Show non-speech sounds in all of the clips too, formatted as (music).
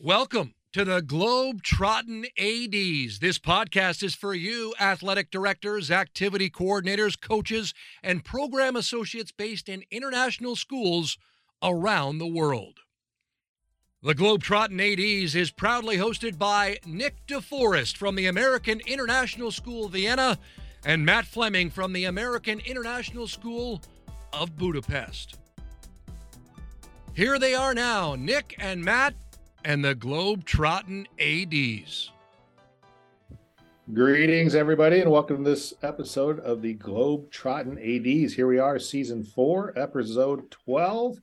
Welcome to the Globetrottin ADs. This podcast is for you, athletic directors, activity coordinators, coaches, and program associates based in international schools around the world. The Globetrottin ADs is proudly hosted by Nick DeForest from the American International School Vienna and Matt Fleming from the American International School of Budapest. Here they are now, Nick and Matt and the Globetrottin ADs. Greetings, everybody, and welcome to this episode of the Globetrottin ADs. Here we are, season four, episode 12.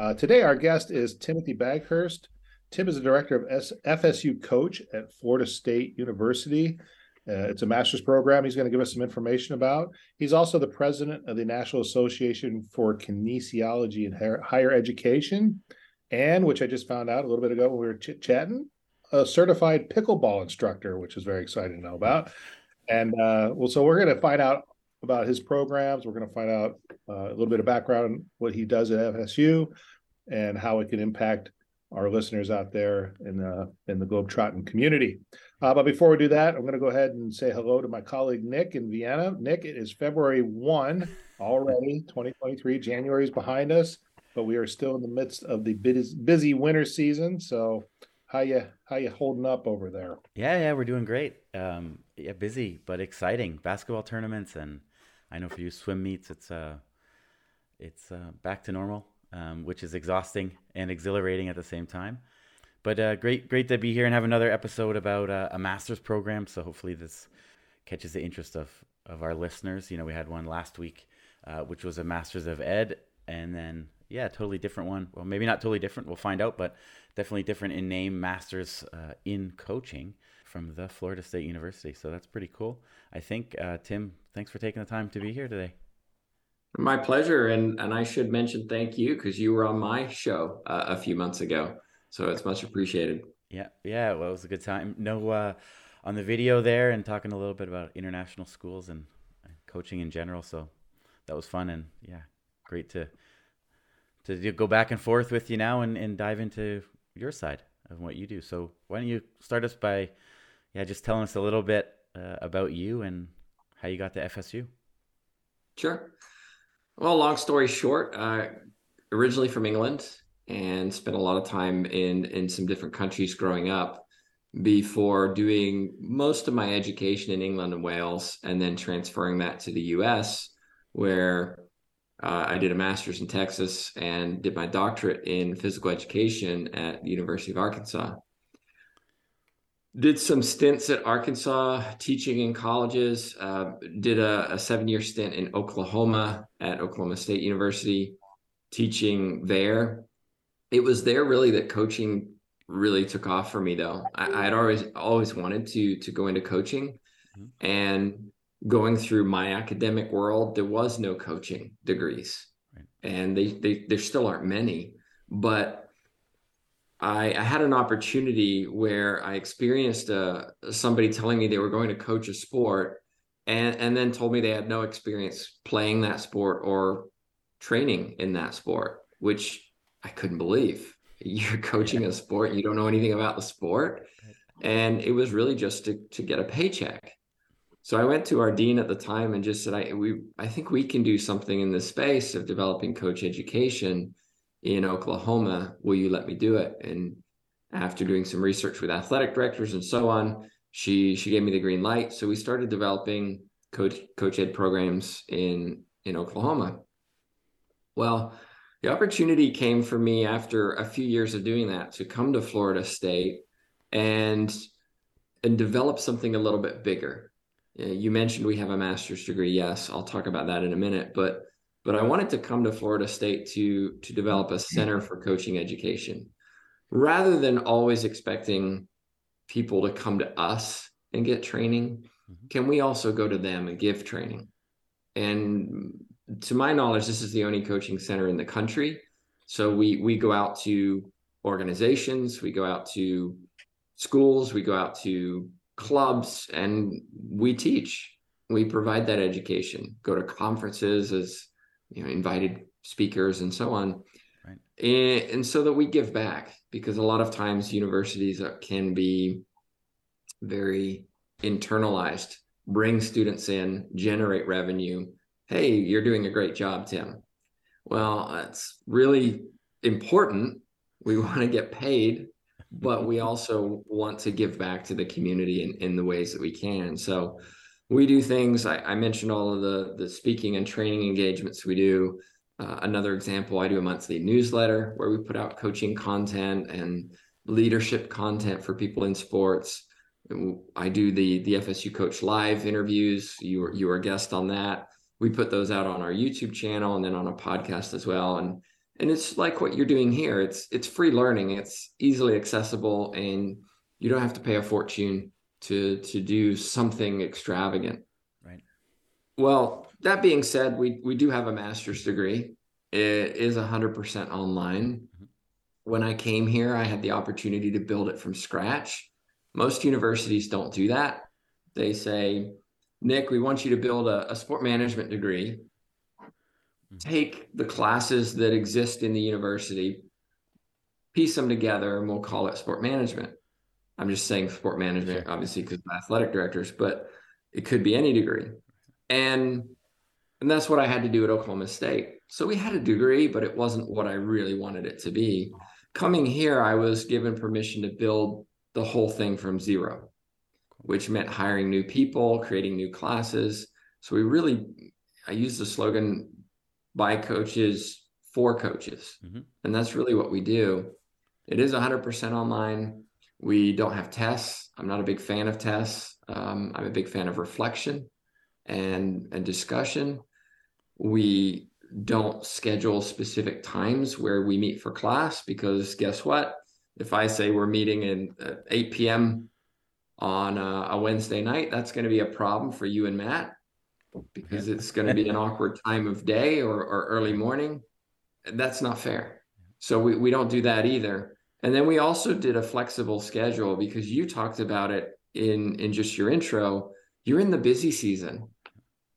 Uh, today, our guest is Timothy Baghurst. Tim is the director of S- FSU coach at Florida State University. Uh, it's a master's program he's going to give us some information about. He's also the president of the National Association for Kinesiology and Higher Education and which I just found out a little bit ago when we were chit chatting, a certified pickleball instructor, which is very exciting to know about. And uh, well, so we're going to find out about his programs. We're going to find out uh, a little bit of background what he does at FSU and how it can impact our listeners out there in the in the Globetrotting community. Uh, but before we do that, I'm going to go ahead and say hello to my colleague Nick in Vienna. Nick, it is February one already, 2023. January is behind us but we are still in the midst of the busy winter season. So, how you how you holding up over there? Yeah, yeah, we're doing great. Um, yeah, busy but exciting basketball tournaments, and I know for you swim meets. It's uh, it's uh, back to normal, um, which is exhausting and exhilarating at the same time. But uh, great, great to be here and have another episode about uh, a master's program. So hopefully this catches the interest of of our listeners. You know, we had one last week, uh, which was a master's of ed, and then yeah, totally different one. Well, maybe not totally different. We'll find out, but definitely different in name. Masters uh, in coaching from the Florida State University. So that's pretty cool. I think uh, Tim, thanks for taking the time to be here today. My pleasure, and and I should mention thank you because you were on my show uh, a few months ago, so it's much appreciated. Yeah, yeah, well, it was a good time. No, uh, on the video there, and talking a little bit about international schools and coaching in general. So that was fun, and yeah, great to to go back and forth with you now and, and dive into your side of what you do. So why don't you start us by, yeah, just telling us a little bit uh, about you and how you got to FSU. Sure. Well, long story short, uh, originally from England and spent a lot of time in in some different countries growing up before doing most of my education in England and Wales and then transferring that to the US where uh, I did a master's in Texas and did my doctorate in physical education at the University of Arkansas. Did some stints at Arkansas teaching in colleges. Uh, did a, a seven year stint in Oklahoma at Oklahoma State University, teaching there. It was there really that coaching really took off for me, though. I, I'd always always wanted to to go into coaching, mm-hmm. and going through my academic world, there was no coaching degrees, right. and they, they there still aren't many. But I, I had an opportunity where I experienced uh, somebody telling me they were going to coach a sport, and and then told me they had no experience playing that sport or training in that sport, which I couldn't believe. (laughs) You're coaching yeah. a sport, you don't know anything about the sport, and it was really just to to get a paycheck so I went to our dean at the time and just said, I we I think we can do something in the space of developing coach education in Oklahoma. Will you let me do it? And after doing some research with athletic directors and so on, she she gave me the green light. So we started developing coach coach ed programs in in Oklahoma. Well, the opportunity came for me after a few years of doing that to come to Florida State and and develop something a little bit bigger you mentioned we have a master's degree. Yes, I'll talk about that in a minute. But but I wanted to come to Florida State to to develop a center for coaching education, rather than always expecting people to come to us and get training. Mm-hmm. Can we also go to them and give training? And to my knowledge, this is the only coaching center in the country. So we we go out to organizations, we go out to schools, we go out to clubs and we teach. We provide that education. Go to conferences as you know invited speakers and so on. Right. and, and so that we give back because a lot of times universities can be very internalized. Bring students in generate revenue. Hey you're doing a great job tim. Well it's really important. We (laughs) want to get paid but we also want to give back to the community in, in the ways that we can so we do things I, I mentioned all of the the speaking and training engagements we do uh, another example, I do a monthly newsletter where we put out coaching content and leadership content for people in sports. I do the the FSU Coach Live interviews. You were you were a guest on that. We put those out on our YouTube channel and then on a podcast as well. And and it's like what you're doing here. It's it's free learning. It's easily accessible, and you don't have to pay a fortune to to do something extravagant. Right. Well, that being said, we we do have a master's degree. It is 100% online. Mm-hmm. When I came here, I had the opportunity to build it from scratch. Most universities don't do that. They say, Nick, we want you to build a, a sport management degree. Mm-hmm. Take the classes that exist in the university, piece them together, and we'll call it sport management. I'm just saying sport management, sure. obviously, because athletic directors, but it could be any degree. And and that's what I had to do at Oklahoma State. So we had a degree, but it wasn't what I really wanted it to be. Coming here, I was given permission to build the whole thing from zero, which meant hiring new people, creating new classes. So we really, I used the slogan by coaches for coaches. Mm-hmm. And that's really what we do. It is 100% online. We don't have tests. I'm not a big fan of tests. Um, I'm a big fan of reflection and, and discussion. We don't schedule specific times where we meet for class because guess what? If I say we're meeting in uh, 8 p.m. on a, a Wednesday night, that's going to be a problem for you and Matt because it's going to be an awkward time of day or, or early morning. That's not fair. So we, we don't do that either. And then we also did a flexible schedule because you talked about it in in just your intro. You're in the busy season.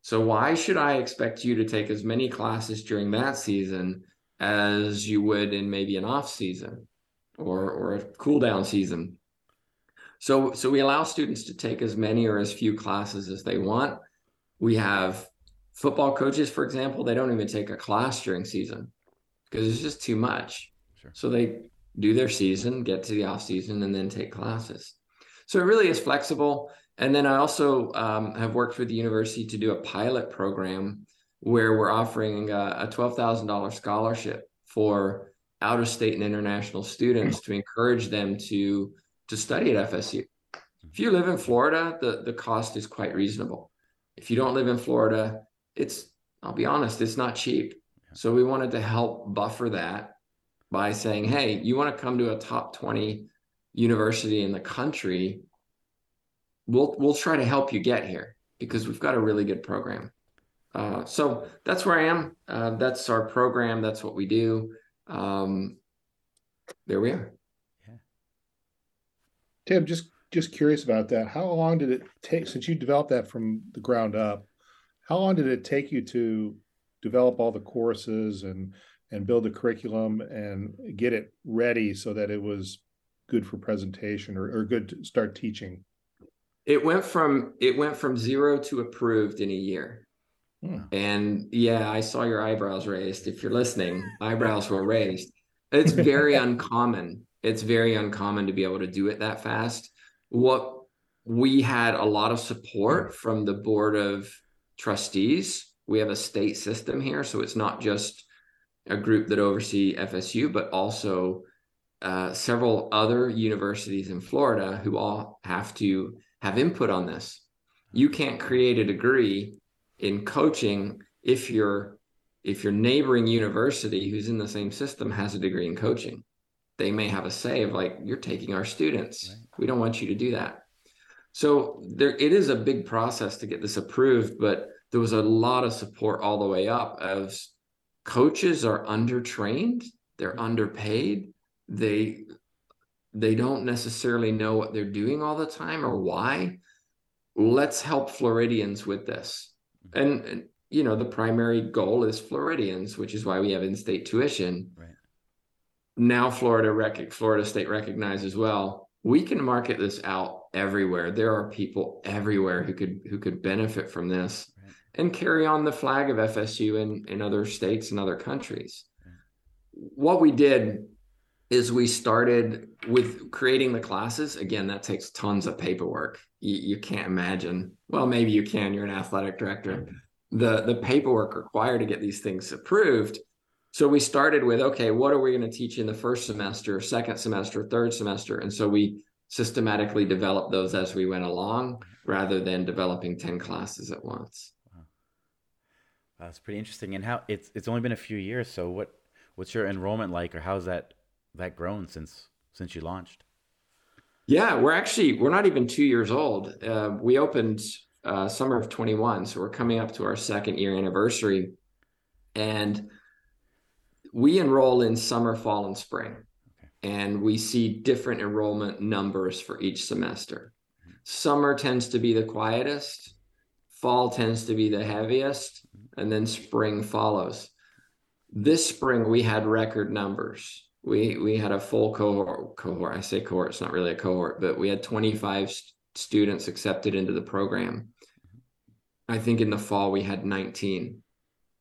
So why should I expect you to take as many classes during that season as you would in maybe an off season or or a cool down season? So so we allow students to take as many or as few classes as they want. We have football coaches, for example, they don't even take a class during season because it's just too much. Sure. So they do their season, get to the off season, and then take classes. So it really is flexible. And then I also um, have worked for the university to do a pilot program where we're offering a, a $12,000 scholarship for out of state and international students to encourage them to to study at FSU. If you live in Florida, the, the cost is quite reasonable. If you don't live in Florida, it's I'll be honest, it's not cheap. So we wanted to help buffer that by saying, hey, you want to come to a top 20 university in the country, we'll we'll try to help you get here because we've got a really good program. Uh, so that's where I am. Uh, that's our program. That's what we do. Um, there we are. Yeah. Tim, just just curious about that. How long did it take since you developed that from the ground up? How long did it take you to develop all the courses and and build the curriculum and get it ready so that it was good for presentation or, or good to start teaching? It went from it went from zero to approved in a year. Hmm. And yeah, I saw your eyebrows raised. If you're listening, eyebrows were raised. It's very (laughs) uncommon. It's very uncommon to be able to do it that fast. What we had a lot of support from the board of trustees. We have a state system here, so it's not just a group that oversee FSU, but also uh, several other universities in Florida who all have to have input on this. You can't create a degree in coaching if your if your neighboring university who's in the same system has a degree in coaching. They may have a say of like, you're taking our students. Right. We don't want you to do that. So there it is a big process to get this approved, but there was a lot of support all the way up as coaches are undertrained, they're mm-hmm. underpaid, they they don't necessarily know what they're doing all the time or why let's help floridians with this mm-hmm. and, and you know the primary goal is floridians which is why we have in-state tuition right. Now Florida rec- Florida State recognized as well. We can market this out everywhere. There are people everywhere who could who could benefit from this right. and carry on the flag of FSU in, in other states and other countries. Right. What we did is we started with creating the classes. Again, that takes tons of paperwork. You, you can't imagine. Well, maybe you can. You're an athletic director. The the paperwork required to get these things approved so we started with okay, what are we going to teach in the first semester, second semester, third semester? And so we systematically developed those as we went along rather than developing 10 classes at once. Wow. That's pretty interesting. And how it's it's only been a few years, so what what's your enrollment like or how's that that grown since since you launched? Yeah, we're actually we're not even 2 years old. Uh, we opened uh, summer of 21, so we're coming up to our second year anniversary and we enroll in summer, fall, and spring, okay. and we see different enrollment numbers for each semester. Mm-hmm. Summer tends to be the quietest, fall tends to be the heaviest, mm-hmm. and then spring follows. This spring, we had record numbers. We we had a full cohort. Cohort. I say cohort. It's not really a cohort, but we had 25 st- students accepted into the program. I think in the fall we had 19.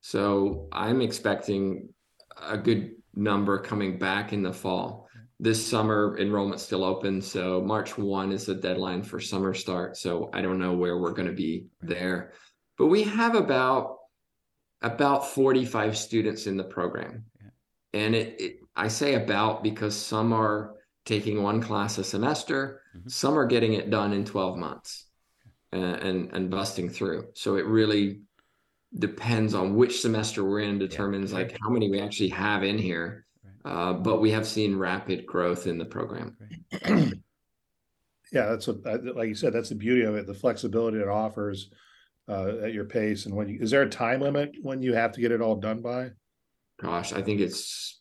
So I'm expecting a good number coming back in the fall. This summer enrollment's still open, so March 1 is the deadline for summer start. So I don't know where we're going to be there. But we have about about 45 students in the program. And it, it I say about because some are taking one class a semester, mm-hmm. some are getting it done in 12 months and, and and busting through. So it really depends on which semester we're in determines yeah. like how many we actually have in here. Uh, but we have seen rapid growth in the program. (clears throat) Yeah that's what like you said that's the beauty of it the flexibility it offers uh, at your pace and when you is there a time limit when you have to get it all done by? Gosh i think it's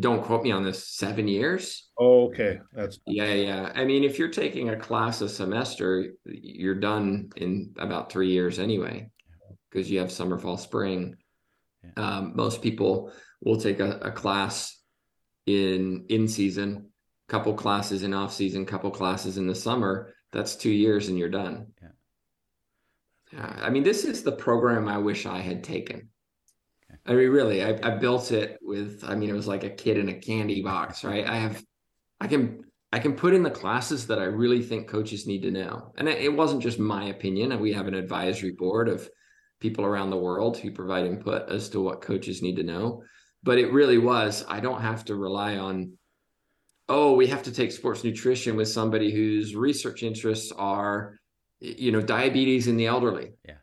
don't quote me on this seven years? Oh, okay that's yeah yeah. I mean if you're taking a class a semester you're done in about three years anyway because you have summer, fall, spring. Yeah. Um, most people will take a, a, class in in season, couple classes in off season, couple classes in the summer. That's two years and you're done. Yeah. yeah. I mean, this is the program I wish I had taken. Okay. I mean, really, I, I built it with. I mean, it was like a kid in a candy box, right? I have, I can I can put in the classes that I really think coaches need to know. And it wasn't just my opinion. We have an advisory board of people around the world who provide input as to what coaches need to know. But it really was, I don't have to rely on, oh, we have to take sports nutrition with somebody whose research interests are, you know, diabetes in the elderly. Yeah.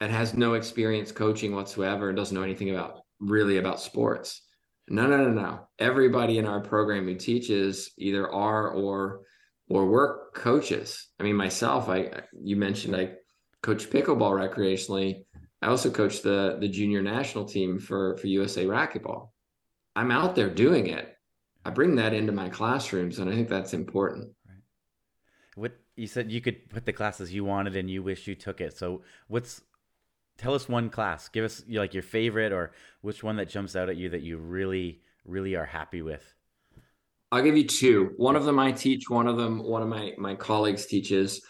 And has no experience coaching whatsoever and doesn't know anything about really about sports. No, no, no, no. Everybody in our program who teaches either are or or work coaches. I mean, myself, I you mentioned I coach pickleball recreationally. I also coach the the junior national team for for USA racquetball. I'm out there doing it. I bring that into my classrooms, and I think that's important. Right. What you said you could put the classes you wanted, and you wish you took it. So, what's tell us one class? Give us like your favorite, or which one that jumps out at you that you really, really are happy with. I'll give you two. One of them I teach. One of them, one of my my colleagues teaches.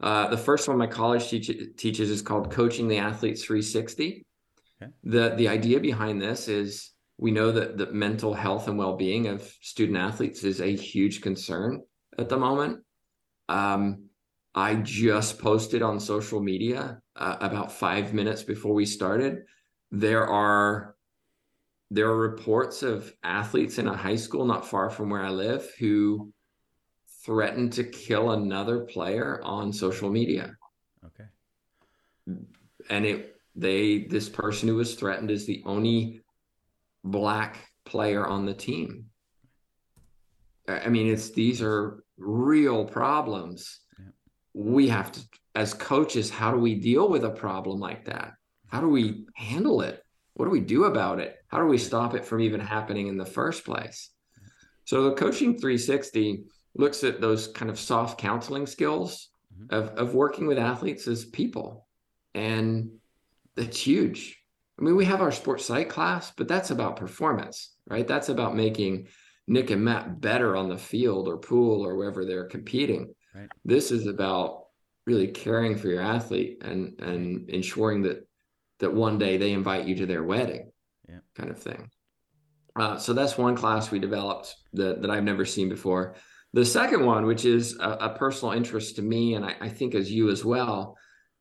Uh, the first one my college teach, teaches is called Coaching the Athletes 360. Okay. The the idea behind this is we know that the mental health and well being of student athletes is a huge concern at the moment. Um, I just posted on social media uh, about five minutes before we started. There are there are reports of athletes in a high school not far from where I live who threatened to kill another player on social media. Okay. And it they this person who was threatened is the only black player on the team. I mean, it's these are real problems. Yeah. We have to, as coaches, how do we deal with a problem like that? How do we handle it? What do we do about it? How do we stop it from even happening in the first place? So the coaching 360 looks at those kind of soft counseling skills mm-hmm. of, of working with athletes as people. And it's huge. I mean, we have our sports psych class, but that's about performance, right? That's about making Nick and Matt better on the field or pool or wherever they're competing. Right. This is about really caring for your athlete and and ensuring that that one day they invite you to their wedding, yeah. kind of thing. Uh, so that's one class we developed that that I've never seen before. The second one, which is a, a personal interest to me, and I, I think as you as well,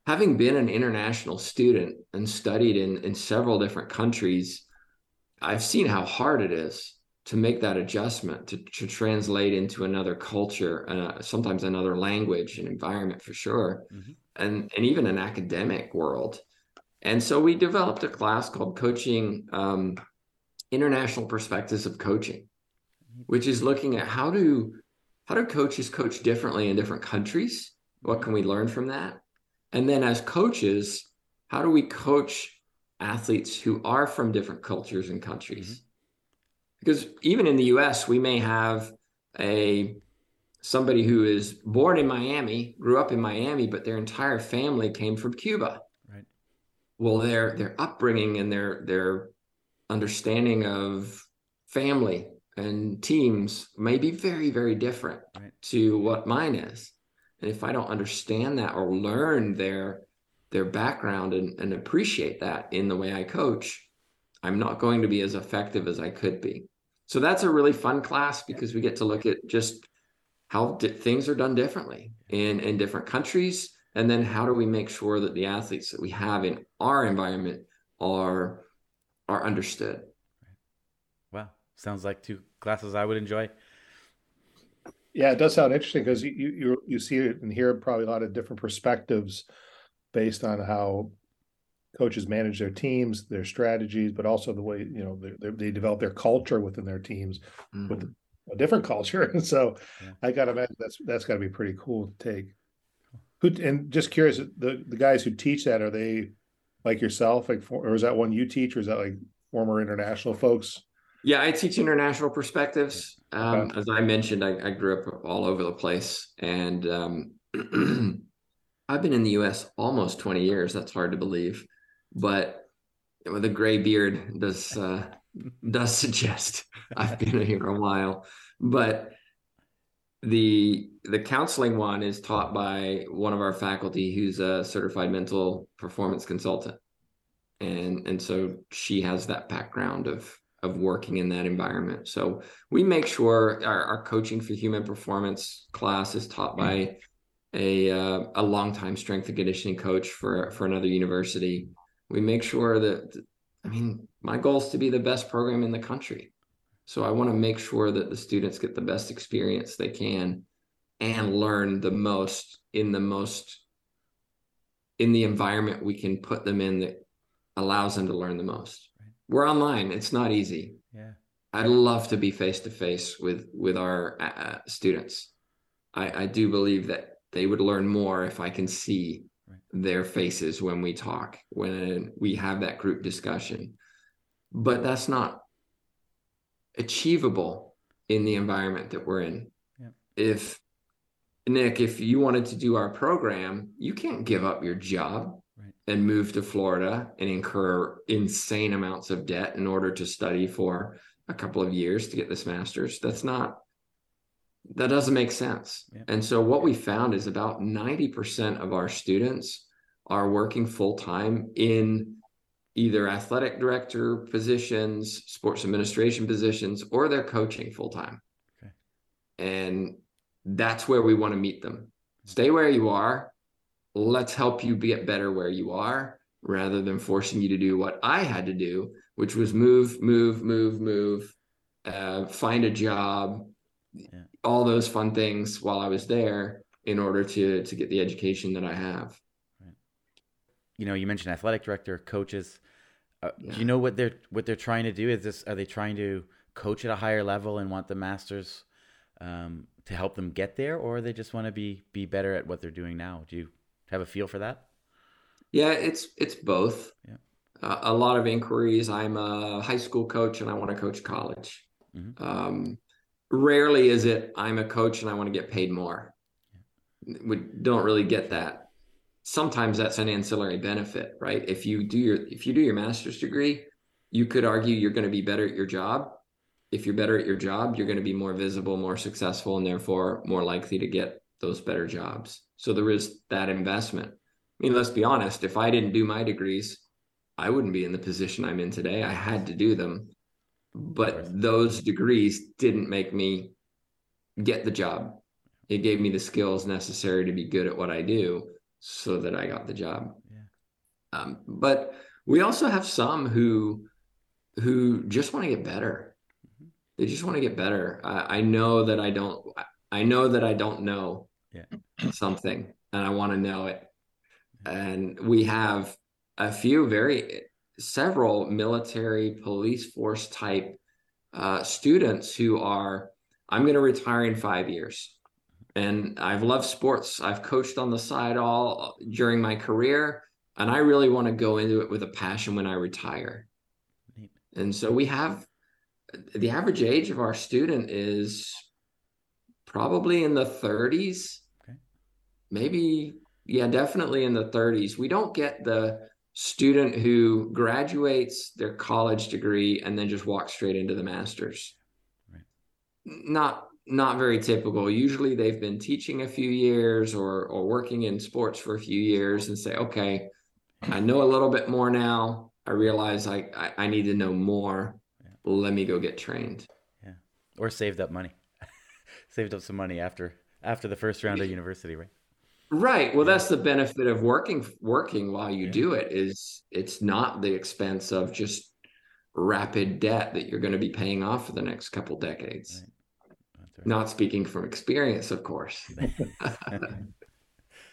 having been an international student and studied in, in several different countries, I've seen how hard it is to make that adjustment to, to translate into another culture, uh, sometimes another language and environment for sure, mm-hmm. and and even an academic world. And so we developed a class called Coaching um, International Perspectives of Coaching, which is looking at how do how do coaches coach differently in different countries? What can we learn from that? And then as coaches, how do we coach athletes who are from different cultures and countries? Mm-hmm. Because even in the US, we may have a somebody who is born in Miami, grew up in Miami, but their entire family came from Cuba. Right. Well, their their upbringing and their their understanding of family and teams may be very, very different right. to what mine is. And if I don't understand that or learn their their background and, and appreciate that in the way I coach, I'm not going to be as effective as I could be. So that's a really fun class because we get to look at just how di- things are done differently in in different countries, and then how do we make sure that the athletes that we have in our environment are are understood. Wow, sounds like two classes I would enjoy. Yeah, it does sound interesting because you you you see it and hear probably a lot of different perspectives based on how coaches manage their teams, their strategies, but also the way you know they, they develop their culture within their teams mm-hmm. with a different culture. (laughs) And so, yeah. I got to imagine that's that's got to be pretty cool to take. Who and just curious, the the guys who teach that are they like yourself, like or is that one you teach, or is that like former international folks? Yeah, I teach international perspectives. Um, okay. As I mentioned, I, I, grew up all over the place, and um, (clears throat) I've been in the U.S. almost 20 years. That's hard to believe, but with a gray beard does uh, (laughs) does suggest I've been here a while. But the the counseling one is taught by one of our faculty who's a certified mental performance consultant, and and so she has that background of of working in that environment. So we make sure our, our coaching for human performance class is taught by a uh, a longtime strength and conditioning coach for for another university. We make sure that I mean my goal is to be the best program in the country. So I want to make sure that the students get the best experience they can and learn the most in the most in the environment we can put them in that allows them to learn the most we're online. It's not easy. Yeah. I'd love to be face to face with with our uh, students. I, I do believe that they would learn more if I can see right. their faces when we talk, when we have that group discussion. But that's not achievable in the environment that we're in. Yeah. If Nick, if you wanted to do our program, you can't give up your job and move to Florida and incur insane amounts of debt in order to study for a couple of years to get this master's. That's not that doesn't make sense. Yeah. And so what we found is about 90% of our students are working full time in either athletic director positions, sports administration positions, or they're coaching full time. Okay. And that's where we want to meet them. Stay where you are, let's help you get better where you are rather than forcing you to do what I had to do, which was move, move, move, move, uh, find a job, yeah. all those fun things while I was there in order to to get the education that I have. Right. You know, you mentioned athletic director, coaches. Uh, yeah. Do you know what they're what they're trying to do? Is this are they trying to coach at a higher level and want the masters um, to help them get there, or they just want to be be better at what they're doing now? Do you have a feel for that? Yeah, it's it's both. Yeah. Uh, a lot of inquiries. I'm a high school coach and I want to coach college. Mm-hmm. Um, rarely is it I'm a coach and I want to get paid more. Yeah. We don't really get that. sometimes that's an ancillary benefit, right? If you do your if you do your master's degree, you could argue you're going to be better at your job. If you're better at your job, you're going to be more visible, more successful, and therefore more likely to get those better jobs. So there is that investment. I mean, let's be honest, if I didn't do my degrees, I wouldn't be in the position I'm in today. I had to do them. But those degrees didn't make me get the job. It gave me the skills necessary to be good at what I do so that I got the job. Yeah. Um, but we also have some who who just want to get better. Mm-hmm. They just want to get better. I, I, know that I don't. I know that I don't know yeah. something, and I want to know it. And we have a few very several military police force type uh, students who are. I'm going to retire in five years and I've loved sports. I've coached on the side all during my career, and I really want to go into it with a passion when I retire. And so we have the average age of our student is probably in the 30s. Okay. Maybe yeah, definitely in the 30s. We don't get the student who graduates their college degree and then just walks straight into the masters. Right. Not not very typical. Usually they've been teaching a few years or or working in sports for a few years and say, okay, I know a little bit more now. I realize I I, I need to know more. Yeah. Let me go get trained. Yeah. Or saved up money. (laughs) saved up some money after after the first round of university, right? Right. Well, that's the benefit of working working while you yeah. do it is it's not the expense of just rapid debt that you're going to be paying off for the next couple decades. Right. Not speaking from experience, of course. (laughs)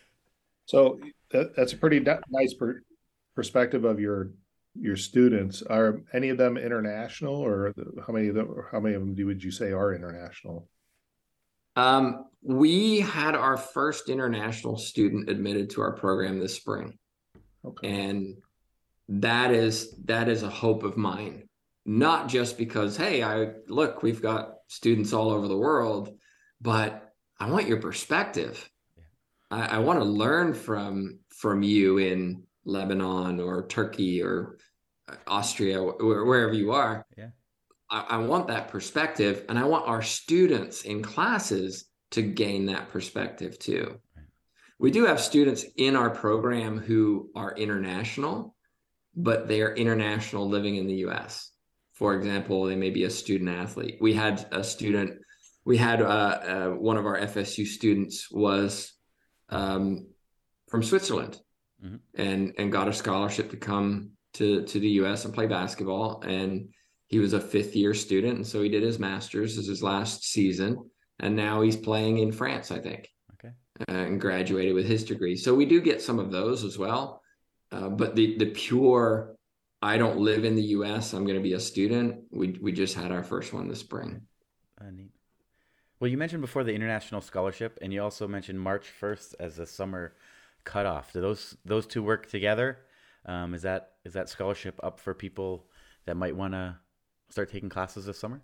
(laughs) so that, that's a pretty nice per, perspective of your your students. Are any of them international, or how many of them? How many of them do would you say are international? Um, we had our first international student admitted to our program this spring, okay. and that is that is a hope of mine. Not just because, hey, I look, we've got students all over the world, but I want your perspective. Yeah. I, I want to learn from from you in Lebanon or Turkey or Austria, or wherever you are. Yeah. I, I want that perspective, and I want our students in classes to gain that perspective too. We do have students in our program who are international, but they are international living in the US for example, they may be a student athlete. We had a student, we had uh, uh, one of our FSU students was um, from Switzerland mm-hmm. and and got a scholarship to come to to the U.S. and play basketball. And he was a fifth year student, and so he did his master's as his last season, and now he's playing in France, I think. Okay. Uh, and graduated with his degree. So we do get some of those as well. Uh, but the the pure I don't live in the U.S. I'm going to be a student. We we just had our first one this spring. Uh, neat. Well, you mentioned before the international scholarship, and you also mentioned March 1st as a summer cutoff. Do those those two work together? Um, is that is that scholarship up for people that might want to start taking classes this summer?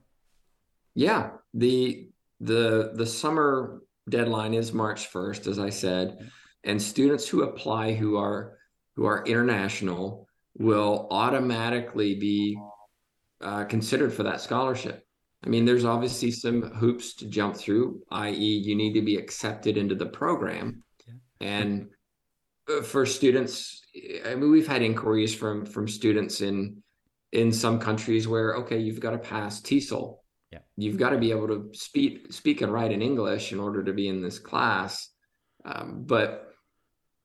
Yeah the the the summer deadline is March 1st, as I said, and students who apply who are who are international will automatically be uh, considered for that scholarship. I mean, there's obviously some hoops to jump through, i.e., you need to be accepted into the program. And uh, for students, I mean, we've had inquiries from from students in in some countries where okay, you've got to pass TOEFL. Yeah. You've got to be able to speak speak and write in English in order to be in this class. Um, but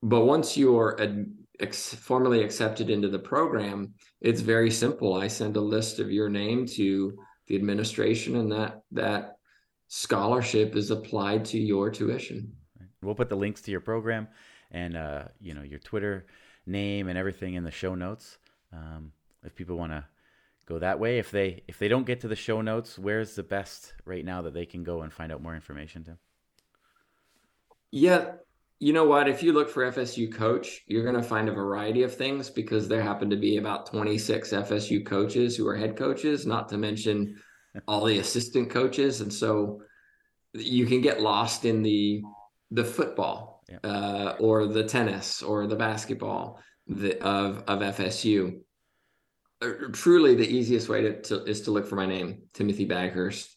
but once you're ad- ex- formally accepted into the program, it's very simple. I send a list of your name to the administration, and that that scholarship is applied to your tuition. We'll put the links to your program and uh, you know your Twitter name and everything in the show notes. Um, if people want to go that way, if they if they don't get to the show notes, where's the best right now that they can go and find out more information, Tim? Yeah, you know what? If you look for FSU coach, you're going to find a variety of things because there happen to be about 26 FSU coaches who are head coaches, not to mention all the assistant coaches. And so you can get lost in the the football. yeah. uh, or the tennis or the basketball the, of of FSU. Truly, the easiest way to, to, is to look for my name, Timothy Baghurst.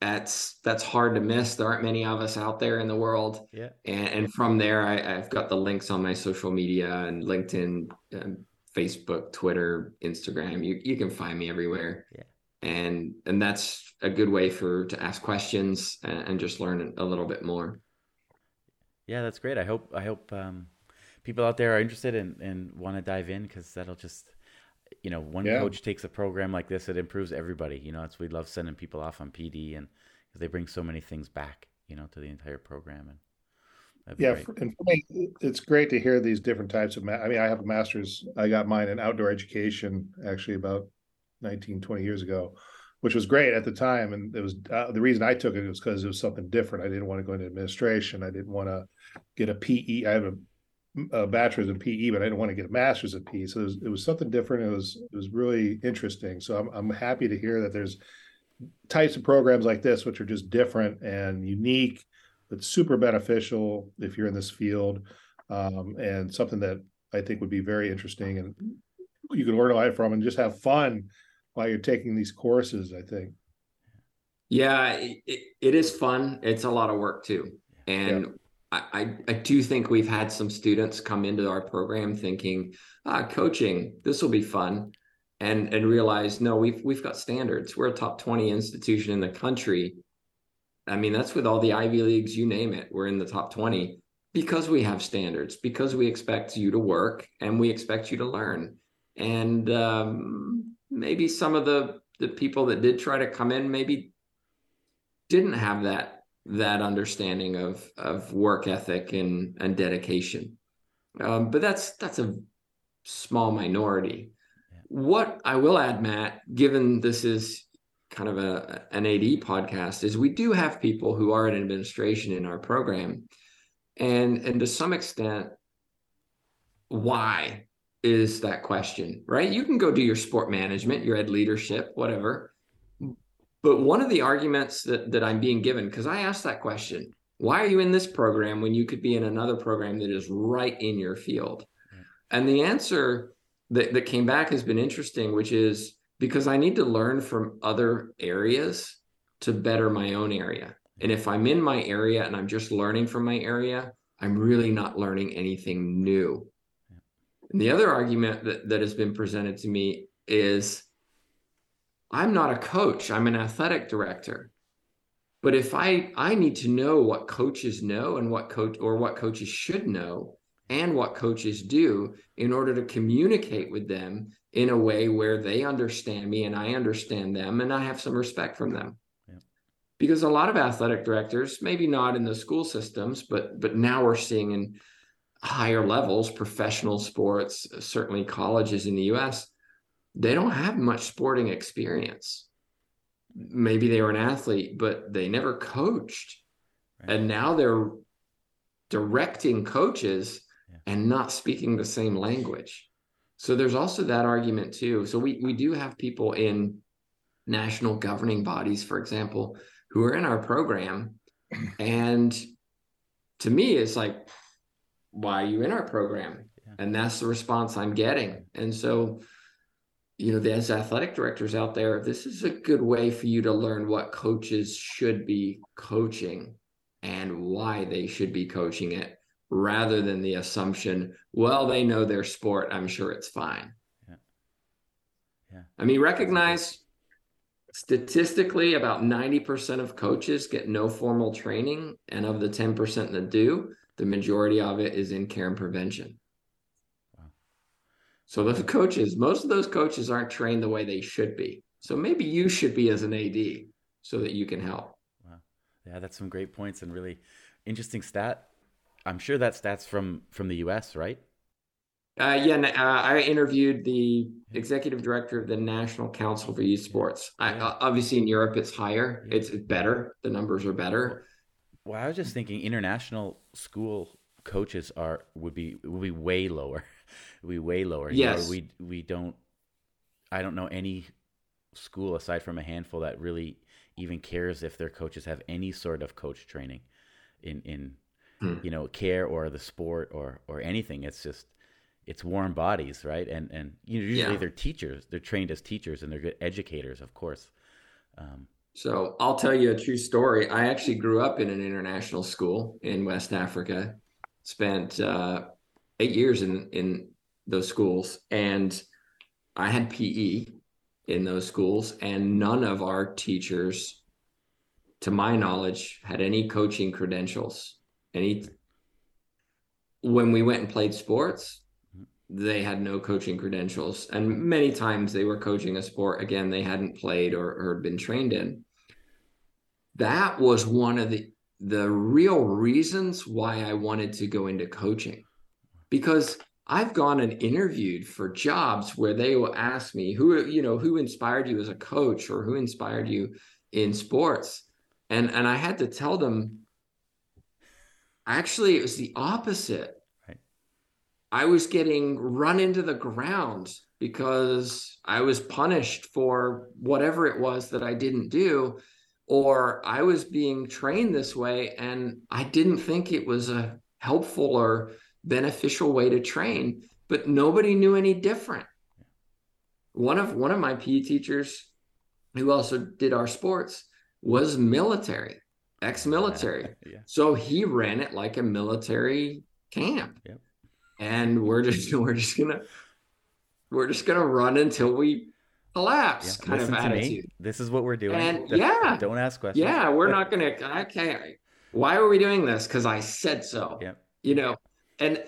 That's that's hard to miss. There aren't many of us out there in the world. Yeah. And, and from there, I, have got the links on my social media and LinkedIn, um, Facebook, Twitter, Instagram. You you can find me everywhere. Yeah. And and that's a good way for to ask questions and, and just learn a little bit more. Yeah, that's great. I hope I hope um, people out there are interested and, and want to dive in because that'll just you know one yeah. coach takes a program like this, it improves everybody. You know, it's we love sending people off on PD and because they bring so many things back, you know, to the entire program and. Yeah, for, and for me, it's great to hear these different types of. Ma- I mean, I have a master's. I got mine in outdoor education actually about 19, 20 years ago, which was great at the time. And it was uh, the reason I took it was because it was something different. I didn't want to go into administration. I didn't want to get a PE. I have a, a bachelor's in PE, but I didn't want to get a master's in PE. So it was, it was something different. It was it was really interesting. So I'm I'm happy to hear that there's types of programs like this which are just different and unique, but super beneficial if you're in this field, um, and something that I think would be very interesting and you can learn a lot from and just have fun while you're taking these courses, I think. Yeah, it, it is fun. It's a lot of work too. And yeah. I, I do think we've had some students come into our program thinking, ah, coaching, this will be fun. And and realize no, we've we've got standards. We're a top 20 institution in the country. I mean, that's with all the Ivy Leagues, you name it. We're in the top 20 because we have standards, because we expect you to work and we expect you to learn. And um, maybe some of the the people that did try to come in maybe didn't have that that understanding of of work ethic and and dedication um, but that's that's a small minority yeah. what i will add matt given this is kind of a an ad podcast is we do have people who are in administration in our program and and to some extent why is that question, right? You can go do your sport management, your ed leadership, whatever. But one of the arguments that, that I'm being given, because I asked that question, why are you in this program when you could be in another program that is right in your field? Mm. And the answer that, that came back has been interesting, which is because I need to learn from other areas to better my own area. And if I'm in my area and I'm just learning from my area, I'm really not learning anything new. And the other argument that, that has been presented to me is I'm not a coach, I'm an athletic director. But if I I need to know what coaches know and what coach or what coaches should know and what coaches do in order to communicate with them in a way where they understand me and I understand them and I have some respect from them. Yeah. Because a lot of athletic directors, maybe not in the school systems, but but now we're seeing in higher levels, professional sports, certainly colleges in the US, they don't have much sporting experience. Maybe they were an athlete, but they never coached. Right. And now they're directing coaches yeah. and not speaking the same language. So there's also that argument too. So we we do have people in national governing bodies, for example, who are in our program. (clears throat) And to me, it's like, why are you in our program? Yeah. And that's the response I'm getting. And so, you know, there's athletic directors out there, this is a good way for you to learn what coaches should be coaching and why they should be coaching it rather than the assumption, well, they know their sport. I'm sure it's fine. Yeah. Yeah. I mean, recognize statistically about 90% of coaches get no formal training. And of the 10% that do, the majority of it is in care and prevention. So those (laughs) coaches, most of those coaches aren't trained the way they should be. So maybe you should be as an AD so that you can help. Wow. Yeah, that's some great points and really interesting stat. I'm sure that stats from from the US, right? Uh, yeah, uh, I interviewed the executive director of the National Council for Youth Sports. I, uh, obviously, in Europe, it's higher. It's better. The numbers are better. Well, I was just thinking international school coaches are would be would be way lower. Be way lower. Yes. You know, we we don't I don't know any school aside from a handful that really even cares if their coaches have any sort of coach training in in hmm. you know care or the sport or or anything. It's just it's warm bodies, right? And and you know, usually yeah. they're teachers. They're trained as teachers and they're good educators, of course. Um, so I'll tell you a true story. I actually grew up in an international school in West Africa. Spent uh, eight years in in those schools, and I had PE in those schools, and none of our teachers, to my knowledge, had any coaching credentials. Any when we went and played sports, they had no coaching credentials, and many times they were coaching a sport again they hadn't played or, or been trained in. That was one of the the real reasons why I wanted to go into coaching because I've gone and interviewed for jobs where they will ask me who you know who inspired you as a coach or who inspired you in sports and and I had to tell them actually it was the opposite right. I was getting run into the ground because I was punished for whatever it was that I didn't do or I was being trained this way and I didn't think it was a helpful or beneficial way to train, but nobody knew any different. One of one of my PE teachers who also did our sports was military, ex-military. (laughs) yeah. So he ran it like a military camp. Yep. And we're just (laughs) we're just gonna we're just gonna run until we collapse yeah, kind of attitude. This is what we're doing. And yeah, don't ask questions. Yeah, we're not (laughs) gonna okay. Why are we doing this? Because I said so. Yeah. You know, and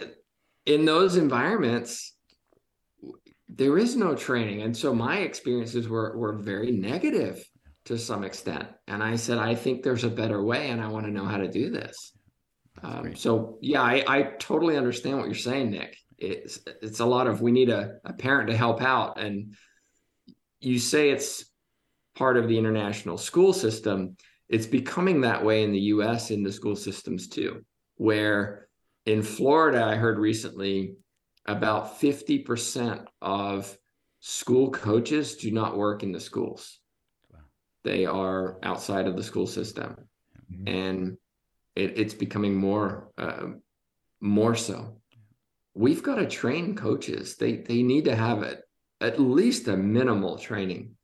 in those environments there is no training. And so my experiences were were very negative to some extent. And i said i think there's a better way and i want to know how to do this. Um, so yeah I, I totally understand what you're saying nick. It's it's a lot of we need a, a parent to help out. And you say it's part of the international school system. It's becoming that way in the us in the school systems too where in Florida, I heard recently about 50% of school coaches do not work in the schools. Wow. They are outside of the school system. Mm-hmm. And it, it's becoming more uh, more so. We've got to train coaches. They they need to have it at least a minimal training.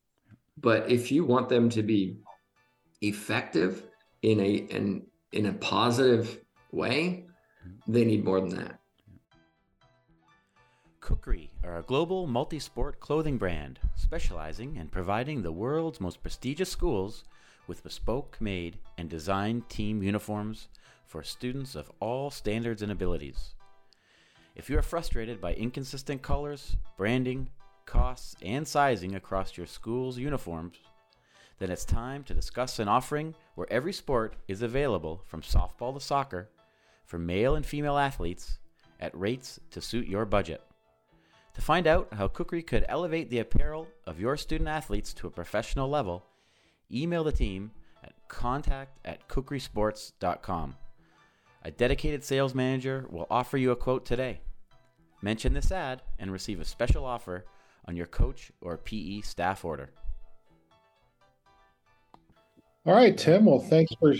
But if you want them to be effective in a in in a positive way, they need more than that. Kukri are a global multi sport clothing brand specializing in providing the world's most prestigious schools with bespoke made and designed team uniforms for students of all standards and abilities. If you are frustrated by inconsistent colors, branding, costs, and sizing across your school's uniforms, then it's time to discuss an offering where every sport is available from softball to soccer for male and female athletes at rates to suit your budget. To find out how Kukri could elevate the apparel of your student athletes to a professional level, email the team at contact at kukrisports.com. A dedicated sales manager will offer you a quote today. Mention this ad and receive a special offer on your coach or PE staff order. All right, Tim. Well, thanks for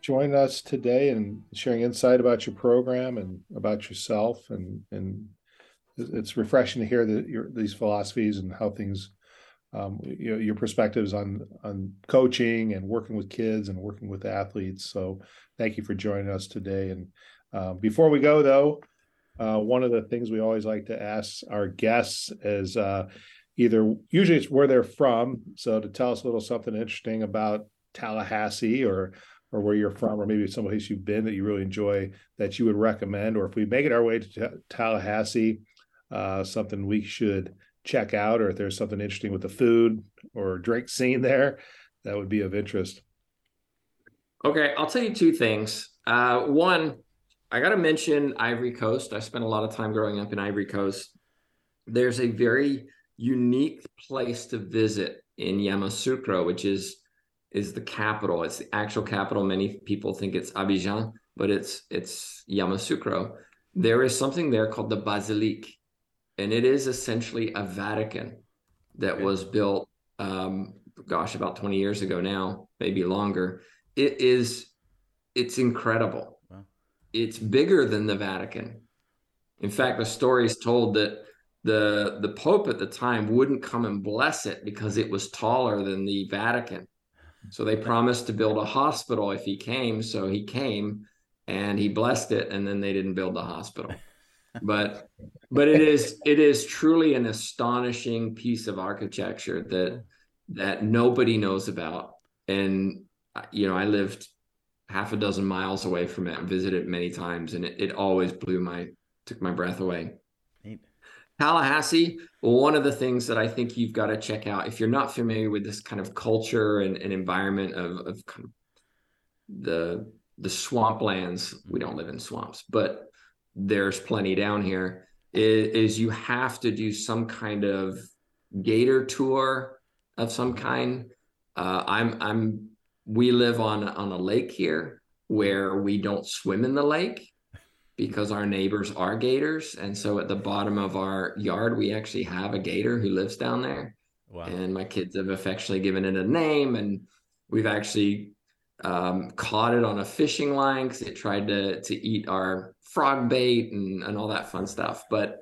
joining us today and sharing insight about your program and about yourself. And and it's refreshing to hear that your these philosophies and how things, um, you know, your perspectives on on coaching and working with kids and working with athletes. So thank you for joining us today. And uh, before we go, though, uh, one of the things we always like to ask our guests is. Uh, either usually it's where they're from so to tell us a little something interesting about tallahassee or or where you're from, or maybe some place you've been that you really enjoy that you would recommend, or if we make it our way to Tallahassee, uh, something we should check out, or if there's something interesting with the food or drink scene there, that would be of interest. Okay, I'll tell you two things. Uh, one, I got to mention Ivory Coast. I spent a lot of time growing up in Ivory Coast. There's a very unique place to visit in Yamoussoukro, which is is the capital. It's the actual capital. Many people think it's Abidjan, but it's it's Yamoussoukro. There is something there called the Basilique, and it is essentially a Vatican that okay. was built, um, gosh, about 20 years ago now, maybe longer. It is, it's incredible. Wow. it's bigger than the Vatican. In fact, the story is told that the the Pope at the time wouldn't come and bless it because it was taller than the Vatican. So they promised to build a hospital if he came. So he came and he blessed it, and then they didn't build the hospital. But but it is it is truly an astonishing piece of architecture that that nobody knows about. And uh, you know, I lived half a dozen miles away from it and visited it many times, and it, it always blew my took my breath away. Tallahassee, one of the things that I think you've got to check out if you're not familiar with this kind of culture and, and environment of, of kind of the the swamplands. We don't live in swamps, but there's plenty down here. Is, is you have to do some kind of gator tour of some kind. Uh, I'm I'm we live on on a lake here where we don't swim in the lake because our neighbors are gators. And so at the bottom of our yard we actually have a gator who lives down there. Wow. and my kids have affectionately given it a name. And we've actually um, caught it on a fishing line because it tried to to eat our frog bait and, and all that fun stuff. But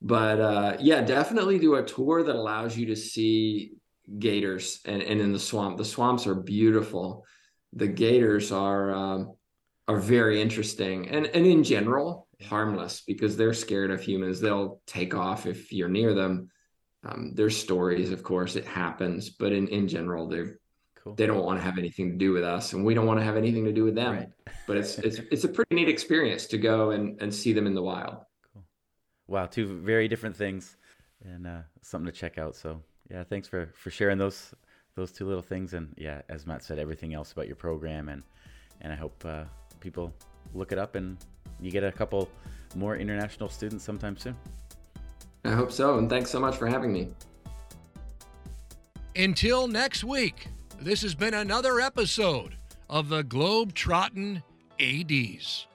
but uh, yeah definitely do a tour that allows you to see gators and, and in the swamp. The swamps are beautiful. The gators are um, are very interesting and and in general harmless because they're scared of humans they'll take off if you're near them um, there's stories of course it happens but in in general they're cool. they don't want to have anything to do with us and we don't want to have anything to do with them right. (laughs) but it's it's (laughs) it's a pretty neat experience to go and and see them in the wild cool wow two very different things and uh, something to check out so yeah, thanks for for sharing those those two little things. And yeah, as Matt said, everything else about your program, and and I hope uh, people look it up and you get a couple more international students sometime soon. I hope so, and thanks so much for having me. Until next week, this has been another episode of the Globetrottin ADs.